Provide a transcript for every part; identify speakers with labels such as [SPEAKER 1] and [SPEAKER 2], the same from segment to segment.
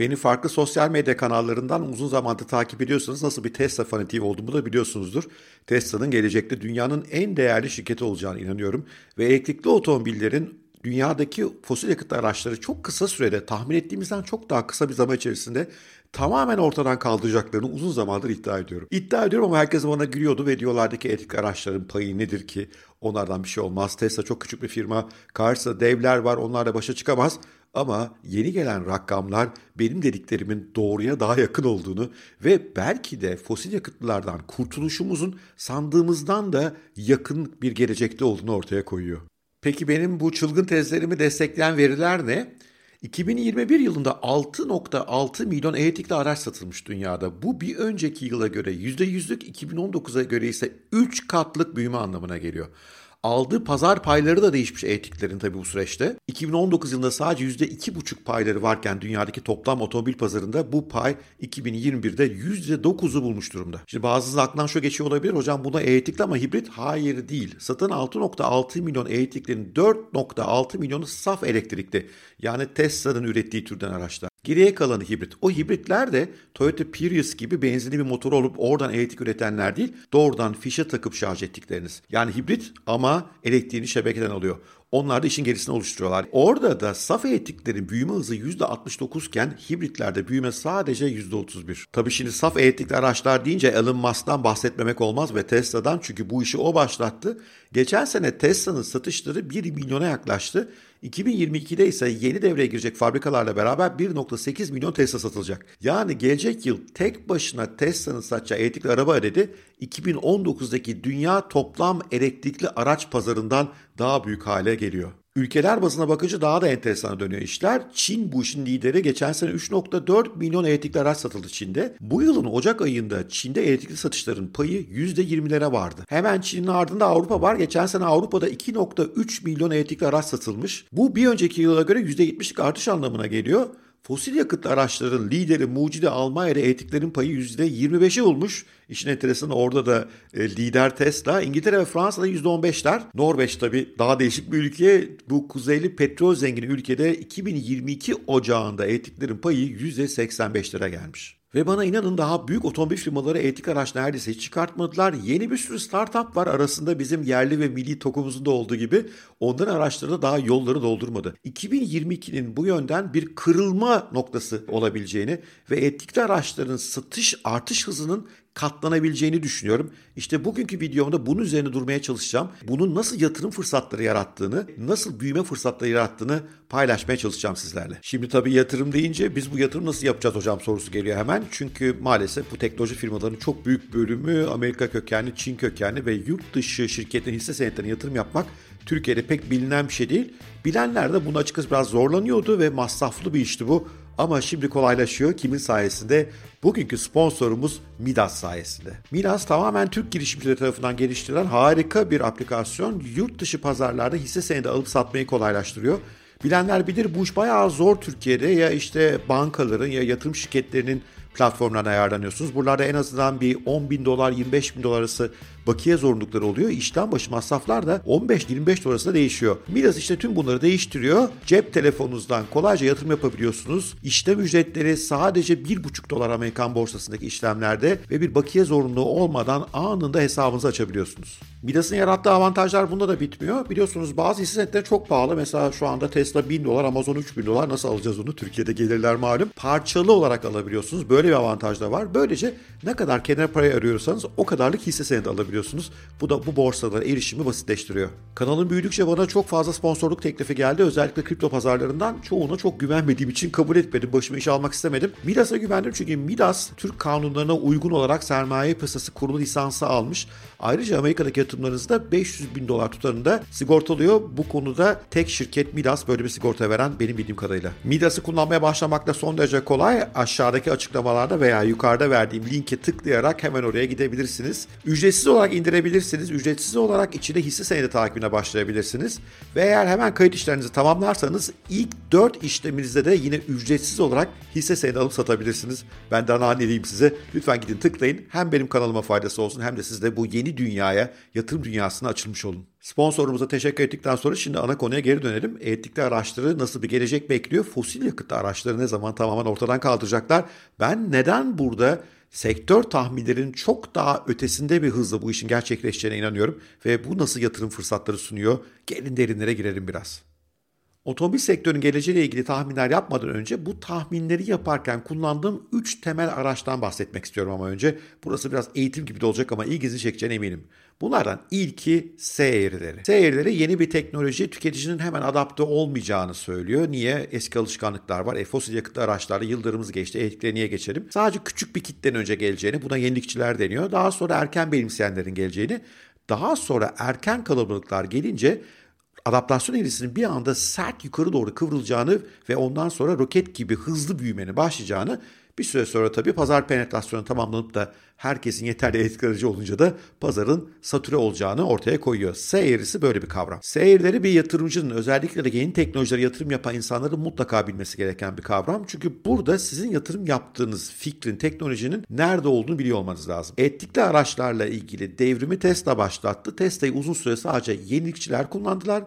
[SPEAKER 1] Beni farklı sosyal medya kanallarından uzun zamandır takip ediyorsanız nasıl bir Tesla fanatiği olduğumu da biliyorsunuzdur. Tesla'nın gelecekte dünyanın en değerli şirketi olacağına inanıyorum ve elektrikli otomobillerin dünyadaki fosil yakıt araçları çok kısa sürede tahmin ettiğimizden çok daha kısa bir zaman içerisinde tamamen ortadan kaldıracaklarını uzun zamandır iddia ediyorum. İddia ediyorum ama herkes bana gülüyordu ve diyorlardı ki elektrikli araçların payı nedir ki onlardan bir şey olmaz. Tesla çok küçük bir firma. Karşısında devler var onlarla başa çıkamaz. Ama yeni gelen rakamlar benim dediklerimin doğruya daha yakın olduğunu ve belki de fosil yakıtlardan kurtuluşumuzun sandığımızdan da yakın bir gelecekte olduğunu ortaya koyuyor. Peki benim bu çılgın tezlerimi destekleyen veriler ne? 2021 yılında 6.6 milyon elektrikli araç satılmış dünyada. Bu bir önceki yıla göre %100'lük 2019'a göre ise 3 katlık büyüme anlamına geliyor. Aldığı pazar payları da değişmiş elektriklerin tabii bu süreçte. 2019 yılında sadece %2,5 payları varken dünyadaki toplam otomobil pazarında bu pay 2021'de %9'u bulmuş durumda. Şimdi bazınız aklından şu geçiyor olabilir. Hocam buna elektrikli ama hibrit hayır değil. Satın 6.6 milyon elektriklerin 4.6 milyonu saf elektrikli. Yani Tesla'nın ürettiği türden araçlar. Geriye kalanı hibrit. O hibritler de Toyota Prius gibi benzinli bir motor olup oradan elektrik üretenler değil, doğrudan fişe takıp şarj ettikleriniz. Yani hibrit ama elektriğini şebekeden alıyor. Onlar da işin gerisini oluşturuyorlar. Orada da saf elektriklerin büyüme hızı %69 iken hibritlerde büyüme sadece %31. Tabii şimdi saf elektrikli araçlar deyince Elon Musk'tan bahsetmemek olmaz ve Tesla'dan çünkü bu işi o başlattı. Geçen sene Tesla'nın satışları 1 milyona yaklaştı. 2022'de ise yeni devreye girecek fabrikalarla beraber 1.8 milyon Tesla satılacak. Yani gelecek yıl tek başına Tesla'nın satacağı elektrikli araba adedi 2019'daki dünya toplam elektrikli araç pazarından daha büyük hale geliyor. Ülkeler bazına bakınca daha da enteresan dönüyor işler. Çin bu işin lideri. Geçen sene 3.4 milyon elektrikli araç satıldı Çin'de. Bu yılın Ocak ayında Çin'de elektrikli satışların payı %20'lere vardı. Hemen Çin'in ardında Avrupa var. Geçen sene Avrupa'da 2.3 milyon elektrikli araç satılmış. Bu bir önceki yıla göre %70'lik artış anlamına geliyor. Fosil yakıt araçların lideri mucidi Almanya'da elektriklerin payı %25'i olmuş. İşin enteresanı orada da e, lider Tesla. İngiltere ve Fransa'da %15'ler. Norveç tabii daha değişik bir ülke. Bu kuzeyli petrol zengini ülkede 2022 ocağında elektriklerin payı %85'lere gelmiş. Ve bana inanın daha büyük otomobil firmaları etik araç neredeyse hiç çıkartmadılar. Yeni bir sürü startup var arasında bizim yerli ve milli tokumuzun da olduğu gibi onların araçları da daha yolları doldurmadı. 2022'nin bu yönden bir kırılma noktası olabileceğini ve etikli araçların satış artış hızının katlanabileceğini düşünüyorum. İşte bugünkü videomda bunun üzerine durmaya çalışacağım. Bunun nasıl yatırım fırsatları yarattığını, nasıl büyüme fırsatları yarattığını paylaşmaya çalışacağım sizlerle. Şimdi tabii yatırım deyince biz bu yatırım nasıl yapacağız hocam sorusu geliyor hemen. Çünkü maalesef bu teknoloji firmalarının çok büyük bölümü Amerika kökenli, Çin kökenli ve yurt dışı şirketlerin hisse senetlerine yatırım yapmak Türkiye'de pek bilinen bir şey değil. Bilenler de bunu açıkçası biraz zorlanıyordu ve masraflı bir işti bu. Ama şimdi kolaylaşıyor. Kimin sayesinde? Bugünkü sponsorumuz Midas sayesinde. Midas tamamen Türk girişimcileri tarafından geliştirilen harika bir aplikasyon. Yurt dışı pazarlarda hisse senedi alıp satmayı kolaylaştırıyor. Bilenler bilir bu iş bayağı zor Türkiye'de ya işte bankaların ya yatırım şirketlerinin platformlarına ayarlanıyorsunuz. Buralarda en azından bir 10 bin dolar 25 bin dolar arası bakiye zorunlulukları oluyor. İşten başı masraflar da 15-25 dolar arasında değişiyor. Midas işte tüm bunları değiştiriyor. Cep telefonunuzdan kolayca yatırım yapabiliyorsunuz. İşlem ücretleri sadece 1,5 dolar Amerikan borsasındaki işlemlerde ve bir bakiye zorunluluğu olmadan anında hesabınızı açabiliyorsunuz. Midas'ın yarattığı avantajlar bunda da bitmiyor. Biliyorsunuz bazı hisse senetleri çok pahalı. Mesela şu anda Tesla 1000 dolar, Amazon 3000 dolar. Nasıl alacağız onu? Türkiye'de gelirler malum. Parçalı olarak alabiliyorsunuz. Böyle bir avantaj da var. Böylece ne kadar kenar parayı arıyorsanız o kadarlık hisse senedi alabiliyorsunuz. Bu da bu borsalara erişimi basitleştiriyor. Kanalın büyüdükçe bana çok fazla sponsorluk teklifi geldi. Özellikle kripto pazarlarından çoğuna çok güvenmediğim için kabul etmedim. Başıma iş almak istemedim. Midas'a güvendim çünkü Midas Türk kanunlarına uygun olarak sermaye piyasası kurulu lisansı almış. Ayrıca Amerika'daki yatırımlarınızda 500 bin dolar tutarında sigortalıyor. Bu konuda tek şirket Midas böyle bir sigorta veren benim bildiğim kadarıyla. Midas'ı kullanmaya başlamak da son derece kolay. Aşağıdaki açıklamalarda veya yukarıda verdiğim linke tıklayarak hemen oraya gidebilirsiniz. Ücretsiz olarak olarak indirebilirsiniz. Ücretsiz olarak içine hisse senedi takibine başlayabilirsiniz. Ve eğer hemen kayıt işlerinizi tamamlarsanız ilk 4 işleminizde de yine ücretsiz olarak hisse senedi alıp satabilirsiniz. Ben de ana diyeyim size. Lütfen gidin tıklayın. Hem benim kanalıma faydası olsun hem de siz de bu yeni dünyaya, yatırım dünyasına açılmış olun. Sponsorumuza teşekkür ettikten sonra şimdi ana konuya geri dönelim. Elektrikli araçları nasıl bir gelecek bekliyor? Fosil yakıtlı araçları ne zaman tamamen ortadan kaldıracaklar? Ben neden burada sektör tahminlerinin çok daha ötesinde bir hızla bu işin gerçekleşeceğine inanıyorum ve bu nasıl yatırım fırsatları sunuyor? Gelin derinlere girelim biraz. Otomobil sektörünün geleceğiyle ilgili tahminler yapmadan önce bu tahminleri yaparken kullandığım 3 temel araçtan bahsetmek istiyorum ama önce. Burası biraz eğitim gibi de olacak ama ilginizi çekeceğine eminim. Bunlardan ilki S eğrileri. S eğrileri yeni bir teknoloji tüketicinin hemen adapte olmayacağını söylüyor. Niye? Eski alışkanlıklar var. E, fosil yakıtlı araçlarda yıllarımız geçti. Elektriğe niye geçelim? Sadece küçük bir kitlenin önce geleceğini, buna yenilikçiler deniyor. Daha sonra erken benimseyenlerin geleceğini, daha sonra erken kalabalıklar gelince adaptasyon eğrisinin bir anda sert yukarı doğru kıvrılacağını ve ondan sonra roket gibi hızlı büyümenin başlayacağını bir süre sonra tabii pazar penetrasyonu tamamlanıp da herkesin yeterli etkileyici olunca da pazarın satüre olacağını ortaya koyuyor. S eğrisi böyle bir kavram. S eğrileri bir yatırımcının özellikle de yeni teknolojilere yatırım yapan insanların mutlaka bilmesi gereken bir kavram. Çünkü burada sizin yatırım yaptığınız fikrin, teknolojinin nerede olduğunu biliyor olmanız lazım. Etlikli araçlarla ilgili devrimi Tesla başlattı. Tesla'yı uzun süre sadece yenilikçiler kullandılar.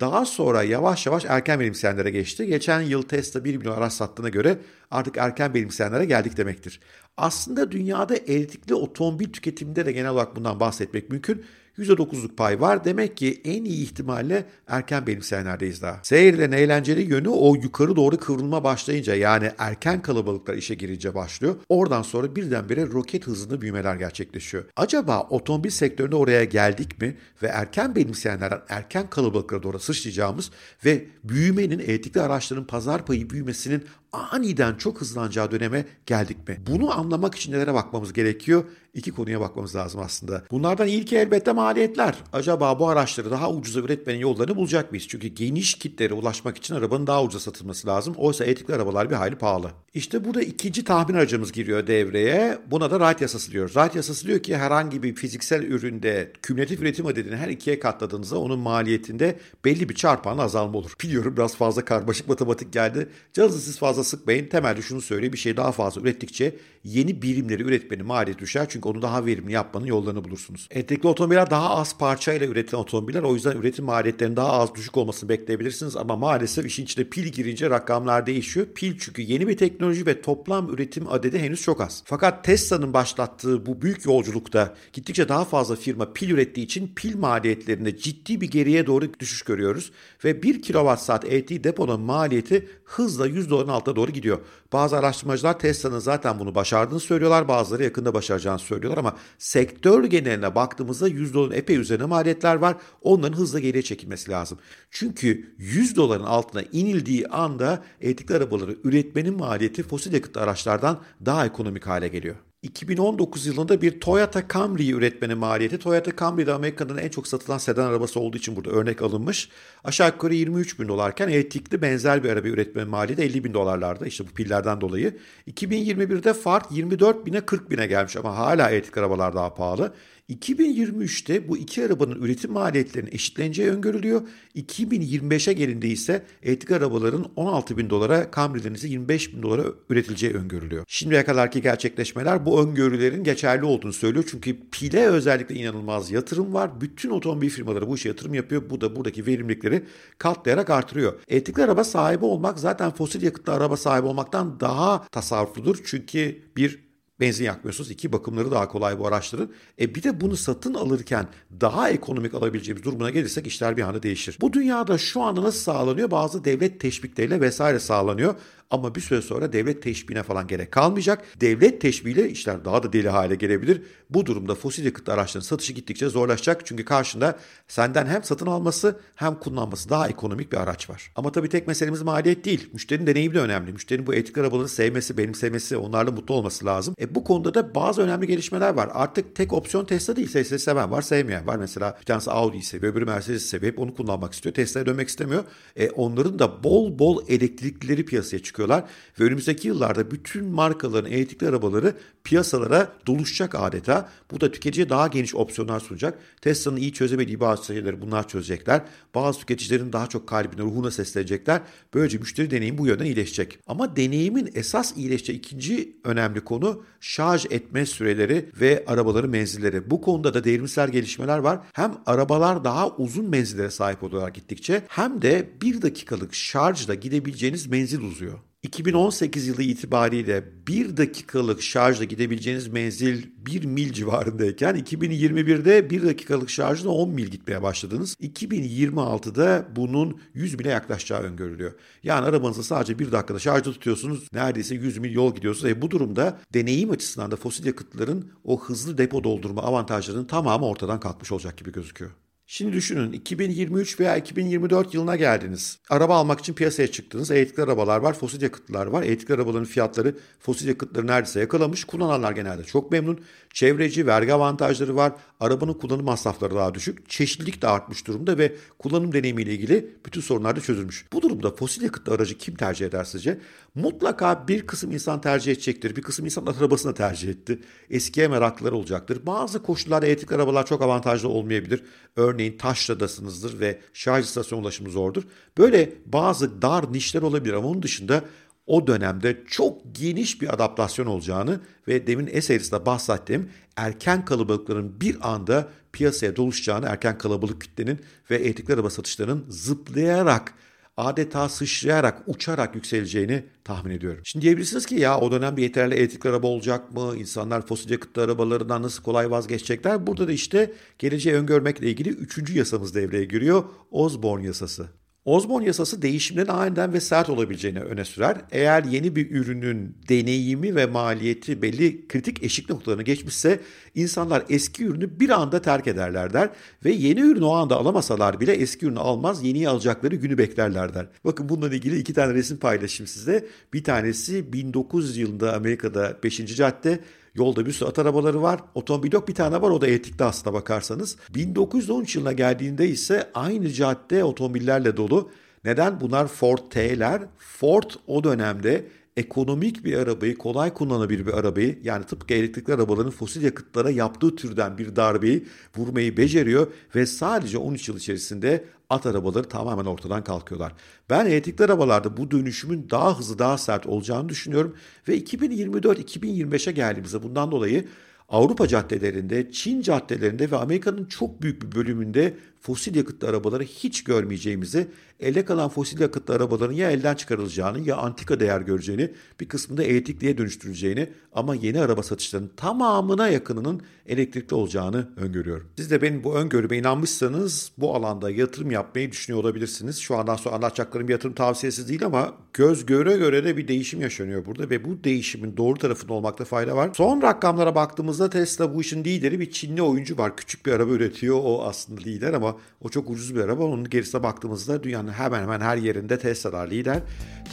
[SPEAKER 1] Daha sonra yavaş yavaş erken benimseyenlere geçti. Geçen yıl Tesla 1 milyon araç sattığına göre artık erken benimseyenlere geldik demektir. Aslında dünyada elektrikli otomobil tüketiminde de genel olarak bundan bahsetmek mümkün. %9'luk pay var. Demek ki en iyi ihtimalle erken benimseyenlerdeyiz daha. Seyirlerin eğlenceli yönü o yukarı doğru kıvrılma başlayınca yani erken kalabalıklar işe girince başlıyor. Oradan sonra birdenbire roket hızında büyümeler gerçekleşiyor. Acaba otomobil sektöründe oraya geldik mi ve erken benimseyenlerden erken kalabalıklara doğru sıçrayacağımız ve büyümenin elektrikli araçların pazar payı büyümesinin aniden çok hızlanacağı döneme geldik mi? Bunu anlamak için nelere bakmamız gerekiyor? İki konuya bakmamız lazım aslında. Bunlardan ilki elbette maliyetler. Acaba bu araçları daha ucuza üretmenin yollarını bulacak mıyız? Çünkü geniş kitlere ulaşmak için arabanın daha ucuza satılması lazım. Oysa elektrikli arabalar bir hayli pahalı. İşte burada ikinci tahmin aracımız giriyor devreye. Buna da Wright yasası diyoruz. Wright yasası diyor ki herhangi bir fiziksel üründe kümülatif üretim adedini her ikiye katladığınızda onun maliyetinde belli bir çarpanlı azalma olur. Biliyorum biraz fazla karmaşık matematik geldi. Canınızı siz fazla sıkmayın. Temelde şunu söyleyeyim. Bir şey daha fazla ürettikçe yeni birimleri üretmenin maliyeti düşer. Çünkü onu daha verimli yapmanın yollarını bulursunuz. Elektrikli otomobiller daha az parçayla üretilen otomobiller. O yüzden üretim maliyetlerinin daha az düşük olmasını bekleyebilirsiniz. Ama maalesef işin içine pil girince rakamlar değişiyor. Pil çünkü yeni bir teknoloji ve toplam üretim adedi henüz çok az. Fakat Tesla'nın başlattığı bu büyük yolculukta gittikçe daha fazla firma pil ürettiği için pil maliyetlerinde ciddi bir geriye doğru düşüş görüyoruz. Ve 1 kWh elektriği deponun maliyeti hızla 100 doların altına doğru gidiyor. Bazı araştırmacılar Tesla'nın zaten bunu başardığını söylüyorlar. Bazıları yakında başaracağını söylüyorlar ama sektör geneline baktığımızda 100 doların epey üzerine maliyetler var. Onların hızla geriye çekilmesi lazım. Çünkü 100 doların altına inildiği anda elektrikli arabaları üretmenin maliyeti fosil yakıtlı araçlardan daha ekonomik hale geliyor. 2019 yılında bir Toyota Camry üretmenin maliyeti Toyota Camry de Amerika'nın en çok satılan sedan arabası olduğu için burada örnek alınmış. Aşağı yukarı 23 bin dolarken elektrikli benzer bir araba üretmenin maliyeti 50 bin dolarlarda işte bu pillerden dolayı. 2021'de fark 24 bine 40 bine gelmiş ama hala elektrikli arabalar daha pahalı. 2023'te bu iki arabanın üretim maliyetlerinin eşitleneceği öngörülüyor. 2025'e gelinde ise elektrikli arabaların 16 bin dolara, Camry'lerin ise 25 bin dolara üretileceği öngörülüyor. Şimdiye kadarki gerçekleşmeler bu öngörülerin geçerli olduğunu söylüyor. Çünkü pile özellikle inanılmaz yatırım var. Bütün otomobil firmaları bu işe yatırım yapıyor. Bu da buradaki verimlilikleri katlayarak artırıyor. Elektrikli araba sahibi olmak zaten fosil yakıtlı araba sahibi olmaktan daha tasarrufludur. Çünkü bir benzin yakmıyorsunuz. İki bakımları daha kolay bu araçların. E bir de bunu satın alırken daha ekonomik alabileceğimiz durumuna gelirsek işler bir anda değişir. Bu dünyada şu anda nasıl sağlanıyor? Bazı devlet teşvikleriyle vesaire sağlanıyor. Ama bir süre sonra devlet teşbihine falan gerek kalmayacak. Devlet teşbihiyle işler daha da deli hale gelebilir. Bu durumda fosil yakıt araçların satışı gittikçe zorlaşacak. Çünkü karşında senden hem satın alması hem kullanması daha ekonomik bir araç var. Ama tabii tek meselemiz maliyet değil. Müşterinin deneyimi de önemli. Müşterinin bu elektrikli arabaları sevmesi, benimsemesi, onlarla mutlu olması lazım. E bu konuda da bazı önemli gelişmeler var. Artık tek opsiyon Tesla değil. Tesla seven var, sevmeyen var. Mesela bir tanesi Audi'yi seviyor, öbürü Mercedes'i seviyor. Hep onu kullanmak istiyor. Tesla'ya dönmek istemiyor. E onların da bol bol elektriklileri piyasaya çıkıyor çıkıyorlar ve önümüzdeki yıllarda bütün markaların elektrikli arabaları piyasalara doluşacak adeta. Bu da tüketiciye daha geniş opsiyonlar sunacak. Tesla'nın iyi çözemediği bazı şeyleri bunlar çözecekler. Bazı tüketicilerin daha çok kalbine, ruhuna seslenecekler. Böylece müşteri deneyimi bu yönden iyileşecek. Ama deneyimin esas iyileşeceği ikinci önemli konu şarj etme süreleri ve arabaların menzilleri. Bu konuda da devrimsel gelişmeler var. Hem arabalar daha uzun menzillere sahip olarak gittikçe hem de bir dakikalık şarjla gidebileceğiniz menzil uzuyor. 2018 yılı itibariyle 1 dakikalık şarjla gidebileceğiniz menzil 1 mil civarındayken 2021'de 1 dakikalık şarjla 10 mil gitmeye başladınız. 2026'da bunun 100 mile yaklaşacağı öngörülüyor. Yani arabanızı sadece 1 dakikada şarjda tutuyorsunuz. Neredeyse 100 mil yol gidiyorsunuz. E bu durumda deneyim açısından da fosil yakıtların o hızlı depo doldurma avantajlarının tamamı ortadan kalkmış olacak gibi gözüküyor. Şimdi düşünün 2023 veya 2024 yılına geldiniz. Araba almak için piyasaya çıktınız. Elektrikli arabalar var, fosil yakıtlar var. Elektrikli arabaların fiyatları fosil yakıtları neredeyse yakalamış. Kullananlar genelde çok memnun. Çevreci, vergi avantajları var. Arabanın kullanım masrafları daha düşük. Çeşitlilik de artmış durumda ve kullanım deneyimiyle ilgili bütün sorunlar da çözülmüş. Bu durumda fosil yakıtlı aracı kim tercih eder sizce? Mutlaka bir kısım insan tercih edecektir. Bir kısım insan arabasını tercih etti. Eskiye meraklıları olacaktır. Bazı koşullarda elektrikli arabalar çok avantajlı olmayabilir. Örneğin taşradasınızdır ve şarj istasyon ulaşımı zordur. Böyle bazı dar nişler olabilir ama onun dışında o dönemde çok geniş bir adaptasyon olacağını ve demin eserisinde bahsettiğim erken kalabalıkların bir anda piyasaya doluşacağını, erken kalabalık kütlenin ve elektrikli araba satışlarının zıplayarak adeta sıçrayarak, uçarak yükseleceğini tahmin ediyorum. Şimdi diyebilirsiniz ki ya o dönem bir yeterli elektrikli araba olacak mı? İnsanlar fosil yakıtlı arabalarından nasıl kolay vazgeçecekler? Burada da işte geleceği öngörmekle ilgili üçüncü yasamız devreye giriyor. Osborne yasası. Osborne yasası değişimlerin aniden ve sert olabileceğini öne sürer. Eğer yeni bir ürünün deneyimi ve maliyeti belli kritik eşik noktalarını geçmişse insanlar eski ürünü bir anda terk ederler der ve yeni ürünü o anda alamasalar bile eski ürünü almaz yeniyi alacakları günü beklerler der. Bakın bununla ilgili iki tane resim paylaşayım size. Bir tanesi 1900 yılında Amerika'da 5. cadde Yolda bir sürü at arabaları var. Otomobil yok bir tane var o da etikli aslına bakarsanız. 1913 yılına geldiğinde ise aynı cadde otomobillerle dolu. Neden? Bunlar Ford T'ler. Ford o dönemde ekonomik bir arabayı, kolay kullanılabilir bir arabayı yani tıpkı elektrikli arabaların fosil yakıtlara yaptığı türden bir darbeyi vurmayı beceriyor ve sadece 13 yıl içerisinde at arabaları tamamen ortadan kalkıyorlar. Ben elektrikli arabalarda bu dönüşümün daha hızlı, daha sert olacağını düşünüyorum ve 2024-2025'e geldiğimizde bundan dolayı Avrupa caddelerinde, Çin caddelerinde ve Amerika'nın çok büyük bir bölümünde fosil yakıtlı arabaları hiç görmeyeceğimizi, elde kalan fosil yakıtlı arabaların ya elden çıkarılacağını ya antika değer göreceğini, bir kısmında elektrikliye dönüştürüleceğini ama yeni araba satışlarının tamamına yakınının elektrikli olacağını öngörüyorum. Siz de benim bu öngörüme inanmışsanız bu alanda yatırım yapmayı düşünüyor olabilirsiniz. Şu andan sonra anlatacaklarım yatırım tavsiyesi değil ama göz göre göre de bir değişim yaşanıyor burada ve bu değişimin doğru tarafında olmakta fayda var. Son rakamlara baktığımızda Tesla bu işin lideri bir Çinli oyuncu var. Küçük bir araba üretiyor. O aslında lider ama o çok ucuz bir araba. Onun gerisine baktığımızda dünyanın hemen hemen her yerinde Tesla'lar lider.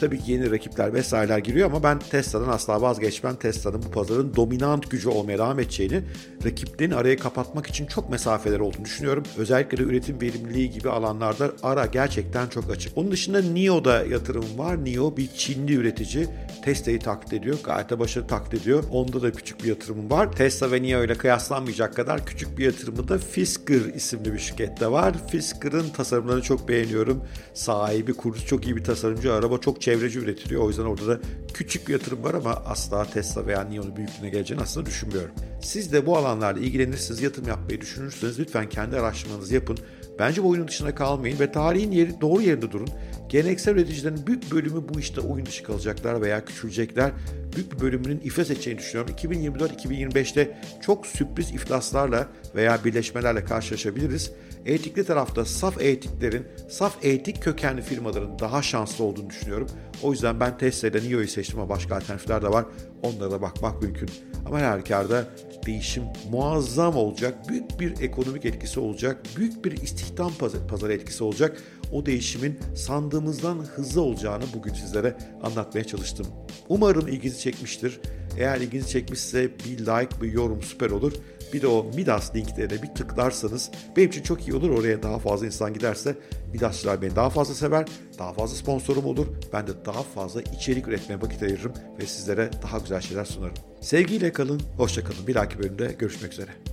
[SPEAKER 1] Tabii ki yeni rakipler vesaireler giriyor ama ben Tesla'dan asla vazgeçmem. Tesla'nın bu pazarın dominant gücü olmaya devam edeceğini, rakiplerin arayı kapatmak için çok mesafeler olduğunu düşünüyorum. Özellikle de üretim verimliliği gibi alanlarda ara gerçekten çok açık. Onun dışında NIO'da yatırım var. NIO bir Çinli üretici. Tesla'yı taklit ediyor. Gayet de başarılı taklit ediyor. Onda da küçük bir yatırımım var. Tesla ve NIO ile kıyaslanmayacak kadar küçük bir yatırımı da Fisker isimli bir şirkette var. Fisker'ın tasarımlarını çok beğeniyorum. Sahibi, kurucu çok iyi bir tasarımcı. Araba çok çevreci üretiliyor. O yüzden orada da küçük bir yatırım var ama asla Tesla veya NIO'nun büyüklüğüne geleceğini aslında düşünmüyorum. Siz de bu alanlarla ilgilenirsiniz, yatırım yapmayı düşünürseniz lütfen kendi araştırmanızı yapın. Bence bu oyunun dışına kalmayın ve tarihin yeri doğru yerinde durun. Geleneksel üreticilerin büyük bölümü bu işte oyun dışı kalacaklar veya küçülecekler. Büyük bir bölümünün iflas edeceğini düşünüyorum. 2024-2025'te çok sürpriz iflaslarla veya birleşmelerle karşılaşabiliriz. Etikli tarafta saf etiklerin, saf etik kökenli firmaların daha şanslı olduğunu düşünüyorum. O yüzden ben Tesla'da NIO'yu seçtim ama başka alternatifler de var. Onlara da bakmak mümkün. Ama her halükarda değişim muazzam olacak. Büyük bir ekonomik etkisi olacak. Büyük bir istihdam pazarı etkisi olacak. O değişimin sandığımızdan hızlı olacağını bugün sizlere anlatmaya çalıştım. Umarım ilginizi çekmiştir. Eğer ilginizi çekmişse bir like, bir yorum süper olur. Bir de o Midas linklerine bir tıklarsanız benim için çok iyi olur. Oraya daha fazla insan giderse Midasçılar beni daha fazla sever, daha fazla sponsorum olur. Ben de daha fazla içerik üretmeye vakit ayırırım ve sizlere daha güzel şeyler sunarım. Sevgiyle kalın, hoşça kalın. Bir dahaki bölümde görüşmek üzere.